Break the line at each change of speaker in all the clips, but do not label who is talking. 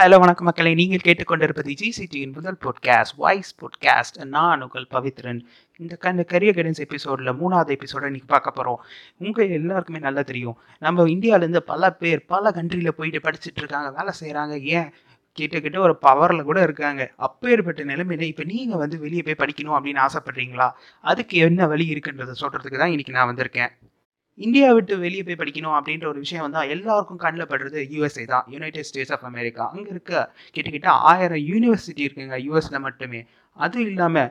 Hello வணக்கம் மக்களை. நீங்கள் கேட்டுக்கொண்டிருப்பது ஜிசிடியின் முதல் பாட்காஸ்ட் வாய்ஸ் பாட்காஸ்ட் நான் உங்கள் பவித்ரன். இந்த கண்ட கரியர் கைடன்ஸ் எபிசோடில் மூணாவது எபிசோடை இன்றைக்கி பார்க்க போகிறோம் உங்கள் எல்லாருக்குமே நல்லா தெரியும். நம்ம இந்தியாவிலேருந்து பல பேர் பல கண்ட்ரியில் போயிட்டு படிச்சுட்டு இருக்காங்க வேலை செய்கிறாங்க ஏன்? கிட்டக்கிட்ட ஒரு பவரில் கூட இருக்காங்க. அப்பேற்பட்ட நிலைமையில இப்போ நீங்கள் வந்து வெளியே போய் படிக்கணும் அப்படின்னு ஆசைப்படுறீங்களா? அதுக்கு என்ன வழி இருக்குன்றதை சொல்கிறதுக்கு தான் இன்றைக்கி நான் வந்திருக்கேன். இந்தியா விட்டு வெளியே போய் படிக்கணும் அப்படின்ற ஒரு விஷயம் வந்து எல்லாருக்கும் கண்ணில் படுறது யூஎஸ்ஏ தான். யுனைடெட் ஸ்டேட்ஸ் ஆஃப் அமெரிக்கா அங்கே இருக்க கிட்டத்தட்ட ஆயிரம் யூனிவர்சிட்டி இருக்குங்க. யூஎஸில் மட்டுமே. அது இல்லாமல்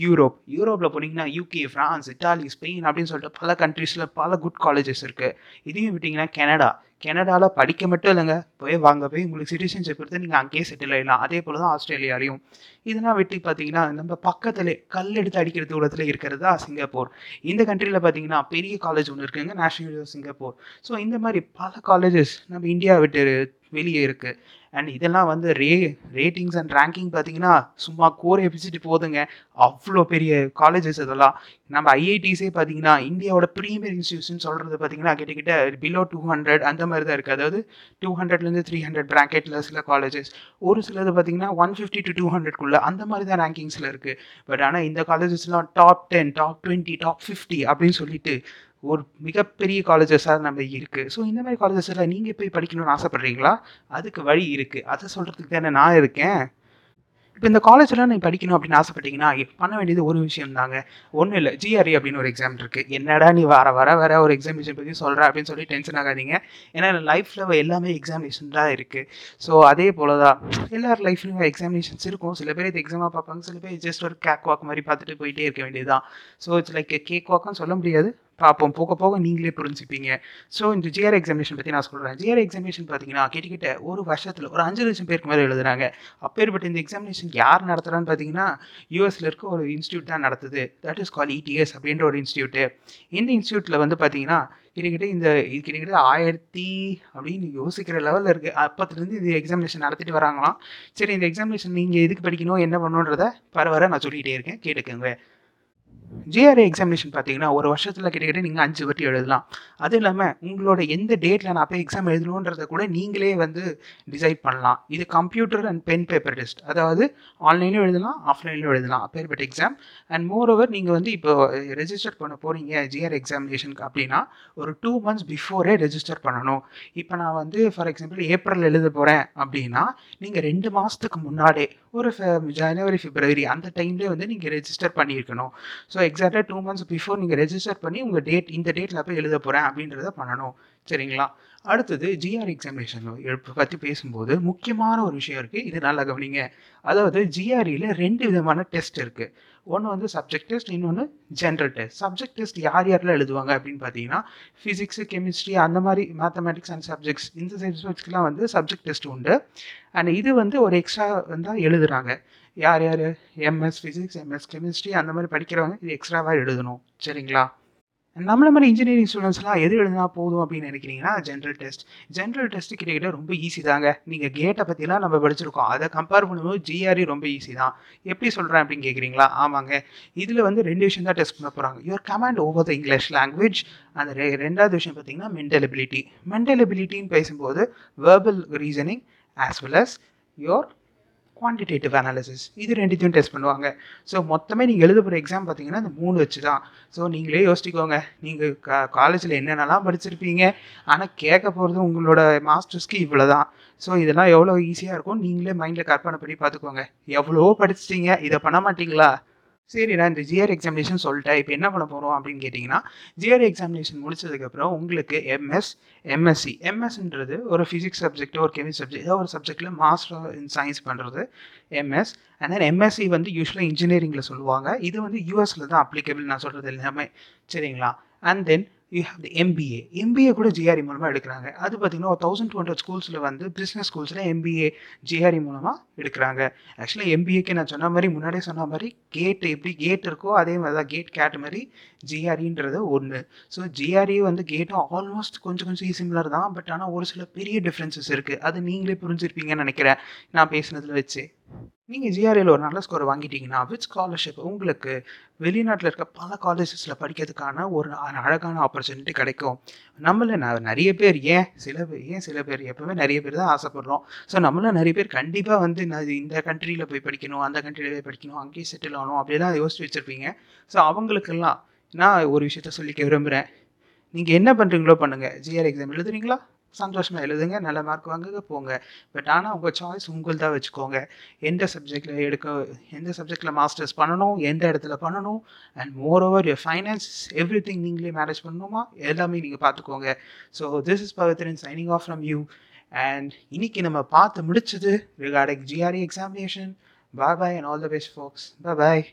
யூரோப் யூரோப்பில் போனீங்கன்னா யூகே ஃப்ரான்ஸ் இட்டாலி ஸ்பெயின் அப்படின்னு சொல்லிட்டு பல கண்ட்ரீஸில் பல குட் காலேஜஸ் இருக்குது இதையும் விட்டிங்கன்னா கனடா கனடாவில் படிக்க மட்டும் இல்லைங்க. போய் வாங்க போய் உங்களுக்கு சிட்டிசன்ஷிப் எடுத்து நீங்கள் அங்கேயே செட்டில் ஆகிடலாம் அதே போல் தான் ஆஸ்திரேலியாலையும். இதெல்லாம் விட்டு பார்த்தீங்கன்னா நம்ம பக்கத்தில் கல் எடுத்து அடிக்கிற தூரத்தில் இருக்கிறது தான் சிங்கப்பூர். இந்த கண்ட்ரியில் பார்த்தீங்கன்னா பெரிய காலேஜ் ஒன்று இருக்குங்க நேஷனல் யூனிவர்சிட்டி சிங்கப்பூர் ஸோ இந்த மாதிரி பல காலேஜஸ் நம்ம இந்தியா விட்டு வெளியே இருக்குது அண்ட் இதெல்லாம் வந்து ரே ரேட்டிங்ஸ் அண்ட் ரேங்கிங் பார்த்தீங்கன்னா சும்மா கோர் எபிசிட்டி போதுங்க. அவ்வளோ பெரிய காலேஜஸ் இதெல்லாம் நம்ம ஐஐடிஸே பார்த்தீங்கன்னா இந்தியாவோட ப்ரீமியர் இன்ஸ்டியூஷன் சொல்கிறது பார்த்தீங்கன்னா கிட்டக்கிட்ட பிலோ டூ ஹண்ட்ரட் அந்த மாதிரி தான் இருக்குது அதாவது டூ ஹண்ட்ரட்லேருந்து த்ரீ ஹண்ட்ரட் ப்ராக்கெட்டில் சில காலேஜஸ் ஒரு சிலது பார்த்தீங்கன்னா ஒன் ஃபிஃப்டி டு டூ ஹண்ட்ரட்குள்ளே அந்த மாதிரி தான் ரேங்கிங்ஸில் இருக்குது பட் ஆனால் இந்த காலேஜஸ்லாம் top ten top twenty top fifty அப்படின்னு சொல்லிட்டு ஒரு மிகப்பெரிய காலேஜஸாக நம்ம இருக்குது ஸோ இந்த மாதிரி காலேஜஸில் நீங்கள் போய் படிக்கணும்னு ஆசைப்பட்றீங்களா? அதுக்கு வழி இருக்குது அதை சொல்கிறதுக்கு தானே நான் இருக்கேன். இப்போ இந்த காலேஜில் நீங்கள் படிக்கணும் அப்படின்னு ஆசைப்பட்டீங்கன்னா பண்ண வேண்டியது ஒரு விஷயம் தாங்க. ஒன்றும் இல்லை. ஜிஆர்இ அப்படின்னு ஒரு எக்ஸாம் இருக்குது என்னடா நீ வர வர வர ஒரு எக்ஸாமினேஷன் பற்றி சொல்கிற அப்படின்னு சொல்லி டென்ஷன் ஆகாதீங்க. ஏன்னா லைஃப்பில் எல்லாமே எக்ஸாமினேஷன் தான் இருக்குது ஸோ அதே போல் தான் எல்லார் லைஃப்லையும் எக்ஸாமினேஷன்ஸ் இருக்கும். சில பேர் இது எக்ஸாமாக பார்ப்பாங்க. சில பேர் ஜஸ்ட் ஒரு கேக் வாக் மாதிரி பார்த்துட்டு போயிட்டே இருக்க வேண்டியதுதான். ஸோ இட்ஸ் லைக் கேக் வாக்குன்னு சொல்ல முடியாது. பார்ப்போம். போக போக நீங்களே புரிஞ்சுப்பீங்க. ஸோ இந்த ஜிஆர் எக்ஸாமினேஷன் பற்றி நான் சொல்கிறேன் ஜிஆர் எக்ஸாமினேஷன் பார்த்தீங்கன்னா கிட்டக்கிட்ட ஒரு வருஷத்தில் ஒரு அஞ்சு லட்சம் பேருக்கு மேலே எழுதுறாங்க. அப்பேற்பட்ட இந்த எக்ஸாமினேஷன் யார் நடத்துகிறான்னு பார்த்தீங்கன்னா யூஎஸில் இருக்க ஒரு இன்ஸ்டியூட் தான் நடத்துது. தட் இஸ் கால் இடிஎஸ் அப்படின்ற ஒரு இன்ஸ்டியூட்டு இந்த இன்ஸ்டியூட்டில் வந்து பார்த்தீங்கன்னா கிட்டக்கிட்ட இந்த இது கிட்டக்கிட்ட ஆயிரத்தி அப்படின்னு யோசிக்கிற லெவலில் இருக்குது அப்பத்துலேருந்து இந்த எக்ஸாமினேஷன் நடத்திட்டு வராங்களாம். சரி இந்த எக்ஸாமினேஷன் நீங்கள் எதுக்கு படிக்கணும் என்ன பண்ணுன்றதை பரவாயில்ல நான் சொல்லிக்கிட்டே இருக்கேன். கேட்டுக்கோங்க. ஜிஆர்ஏ எக்ஸாமினேஷன் பார்த்தீங்கன்னா ஒரு வருஷத்தில் கிட்டக்கிட்ட நீங்கள் அஞ்சு வாட்டி எழுதலாம். அதுவும் இல்லாமல் உங்களோட எந்த டேட்டில் நான் போய் எக்ஸாம் எழுதணுன்றத கூட நீங்களே வந்து டிசைட் பண்ணலாம். இது computer and pen paper test அதாவது ஆன்லைனும் எழுதலாம் ஆஃப்லைன்லையும் எழுதலாம். அப்பேற்பட்ட எக்ஸாம் அண்ட் மோர் ஓவர் நீங்கள் வந்து இப்போ ரெஜிஸ்டர் பண்ண போகிறீங்க ஜிஆர் எக்ஸாமினேஷனுக்கு அப்படின்னா ஒரு டூ மந்த்ஸ் பிஃபோரே ரெஜிஸ்டர் பண்ணணும். இப்போ நான் வந்து ஃபார் எக்ஸாம்பிள் ஏப்ரல் எழுத போகிறேன் அப்படின்னா நீங்கள் ரெண்டு மாதத்துக்கு முன்னாடியே ஒரு ஜனவரி பிப்ரவரி அந்த டைம்லேயே வந்து நீங்கள் ரெஜிஸ்டர் பண்ணியிருக்கணும். ஸோ எக்ஸாக்டாக டூ மந்த்ஸ் பிஃபோர் நீங்கள் ரெஜிஸ்டர் பண்ணி உங்கள் டேட் இந்த டேட்டில் போய் எழுத போகிறேன் அப்படின்றத பண்ணணும். சரிங்களா? அடுத்தது ஜிஆர் எக்ஸாமினேஷன் பற்றி பேசும்போது முக்கியமான ஒரு விஷயம் இருக்குது இது நல்லா கவனிங்க. அதாவது ஜிஆர்இயில் ரெண்டு விதமான டெஸ்ட் இருக்குது ஒன்று வந்து சப்ஜெக்ட் டெஸ்ட் இன்னொன்று ஜென்ரல் டெஸ்ட் சப்ஜெக்ட் டெஸ்ட் யார் யாரில் எழுதுவாங்க அப்படின்னு பார்த்தீங்கன்னா ஃபிசிக்ஸு கெமிஸ்ட்ரி அந்த மாதிரி மேத்தமெட்டிக்ஸ் அண்ட் சப்ஜெக்ட்ஸ் இந்த சப்ஜெக்ட்ஸ்க்கெலாம் வந்து சப்ஜெக்ட் டெஸ்ட் உண்டு. அண்ட் இது வந்து ஒரு எக்ஸ்ட்ரா வந்து எழுதுகிறாங்க யார் யார்? எம்எஸ் ஃபிசிக்ஸ் எம்எஸ் கெமிஸ்ட்ரி அந்த மாதிரி படிக்கிறவங்க இது எக்ஸ்ட்ராவாக எழுதணும். சரிங்களா? நம்மள மாதிரி இன்ஜினியரிங் ஸ்டூடெண்ட்ஸ்லாம் எது எழுதினா போதும் அப்படின்னு நினைக்கிறீங்கன்னா ஜென்ரல் டெஸ்ட் ஜென்ரல் டெஸ்ட் கிட்டக்கிட்ட ரொம்ப ஈஸி தாங்க. நீங்கள் கேட்டை பற்றிலாம் நம்ம படிச்சிருக்கோம். அதை கம்பேர் பண்ணும்போது ஜிஆர்இ ரொம்ப ஈஸி தான். எப்படி சொல்கிறேன் அப்படின்னு கேட்குறீங்களா ஆமாங்க. இதில் வந்து ரெண்டு விஷயம் தான் டெஸ்ட் பண்ண போகிறாங்க your command over the English language அந்த ரெ ரெண்டாவது விஷயம் பார்த்தீங்கன்னா மென்டல் எபிலிட்டி மென்டல் எபிலிட்டின்னு பேசும்போது verbal reasoning as well as your quantitative analysis இது ரெண்டுத்தையும் டெஸ்ட் பண்ணுவாங்க. ஸோ மொத்தமே நீங்கள் எழுத போகிற எக்ஸாம் பார்த்தீங்கன்னா அந்த மூணு வச்சு தான் ஸோ நீங்களே யோசிச்சுக்கோங்க. நீங்கள் கா காலேஜில் என்னென்னலாம் படிச்சிருப்பீங்க ஆனால் கேட்க போகிறது உங்களோட மாஸ்டர்ஸ்க்கு இவ்வளோ தான் ஸோ இதெல்லாம் எவ்வளோ ஈஸியாக இருக்கும் நீங்களே மைண்டில் கற்பனை பண்ணி பார்த்துக்கோங்க எவ்வளோ படிச்சிட்டீங்க இதை பண்ண மாட்டிங்களா? சரி நான் இந்த ஜிஆர் எக்ஸாமினேஷன் சொல்லிட்டேன். இப்போ என்ன பண்ண போகிறோம் அப்படின்னு கேட்டிங்கன்னா ஜிஆர் எக்ஸாமினேஷன் முடிச்சதுக்கப்புறம் உங்களுக்கு எம்எஸ் எம்எஸ்சி எம்எஸ்ன்றது ஒரு ஃபிசிக்ஸ் சப்ஜெக்ட் ஒரு கெமிஸ்ட் சப்ஜெக்ட் ஏதோ ஒரு சப்ஜெக்டில் மாஸ்டர் இன் சயின்ஸ் பண்ணுறது எம்எஸ் அண்ட் தென் எம்எஸ்சி வந்து யூஸ்வலாக இன்ஜினியரிங்கில் சொல்லுவாங்க. இது வந்து யூஎஸில் தான் அப்ளிகபிள் நான் சொல்கிறது எல்லாமே. சரிங்களா? And then you have the MBA MBA கூட ஜிஆர்இ மூலமாக எடுக்கிறாங்க. அது பார்த்திங்கன்னா ஒரு தௌசண்ட் டூ ஹண்ட்ரட் ஸ்கூல்ஸில் வந்து பிஸ்னஸ் ஸ்கூல்ஸில் எம்பிஏ ஜிஆர்இ மூலமாக எடுக்கிறாங்க. ஆக்சுவலாக எம்பிஏக்கு நான் சொன்ன மாதிரி முன்னாடியே சொன்ன மாதிரி கேட் எப்படி கேட் இருக்கோ அதே மாதிரி தான் கேட் கேட் மாதிரி ஜிஆர்இன்றது ஒன்று ஸோ ஜிஆர்இ வந்து கேட்டும் ஆல்மோஸ்ட் கொஞ்சம் கொஞ்சம் சிமிலர் தான். பட் ஆனால் ஒரு சில பெரிய டிஃப்ரென்சஸ் இருக்குது அது நீங்களே புரிஞ்சிருப்பீங்கன்னு நினைக்கிறேன். நான் பேசுனதில் வச்சு. நீங்கள் ஜிஆர்ஏல ஒரு நல்ல ஸ்கோர் வாங்கிட்டீங்கன்னா வித் ஸ்காலர்ஷிப் உங்களுக்கு வெளிநாட்டில் இருக்க பல காலேஜஸில் படிக்கிறதுக்கான ஒரு அழகான ஆப்பர்ச்சுனிட்டி கிடைக்கும். நம்மள ந- நிறைய பேர் ஏன் சில பேர் ஏன் சில பேர் எப்பவுமே நிறைய பேர் தான் ஆசைப்படுறோம். ஸோ நம்மள நிறைய பேர் கண்டிப்பாக வந்து நான் இந்த கண்ட்ரியில் போய் படிக்கணும் அந்த கண்ட்ரியில் போய் படிக்கணும் அங்கேயே செட்டில் ஆகணும் அப்படிலாம் யோசிச்சு வச்சுருப்பீங்க. ஸோ அவங்களுக்கெல்லாம் நான் ஒரு விஷயத்த சொல்லிக்க விரும்புகிறேன் நீங்கள் என்ன பண்ணுறீங்களோ பண்ணுங்கள் ஜிஆர் எக்ஸாம் எழுதுறீங்களா? சந்தோஷமாக எழுதுங்க நல்ல மார்க் வாங்குங்க போங்க. பட் ஆனால் உங்கள் சாய்ஸ் உங்கள் தான் வச்சுக்கோங்க. எந்த சப்ஜெக்டில் எடுக்க எந்த சப்ஜெக்டில் மாஸ்டர்ஸ் பண்ணணும் எந்த இடத்துல பண்ணணும் and moreover your finance everything நீங்களே மேனேஜ் பண்ணணுமா? எல்லாமே நீங்கள் பார்த்துக்கோங்க. So this is Pavithran signing off from you and இன்னைக்கு நம்ம பார்த்து முடிச்சது regarding GRE examination bye bye and all the best folks bye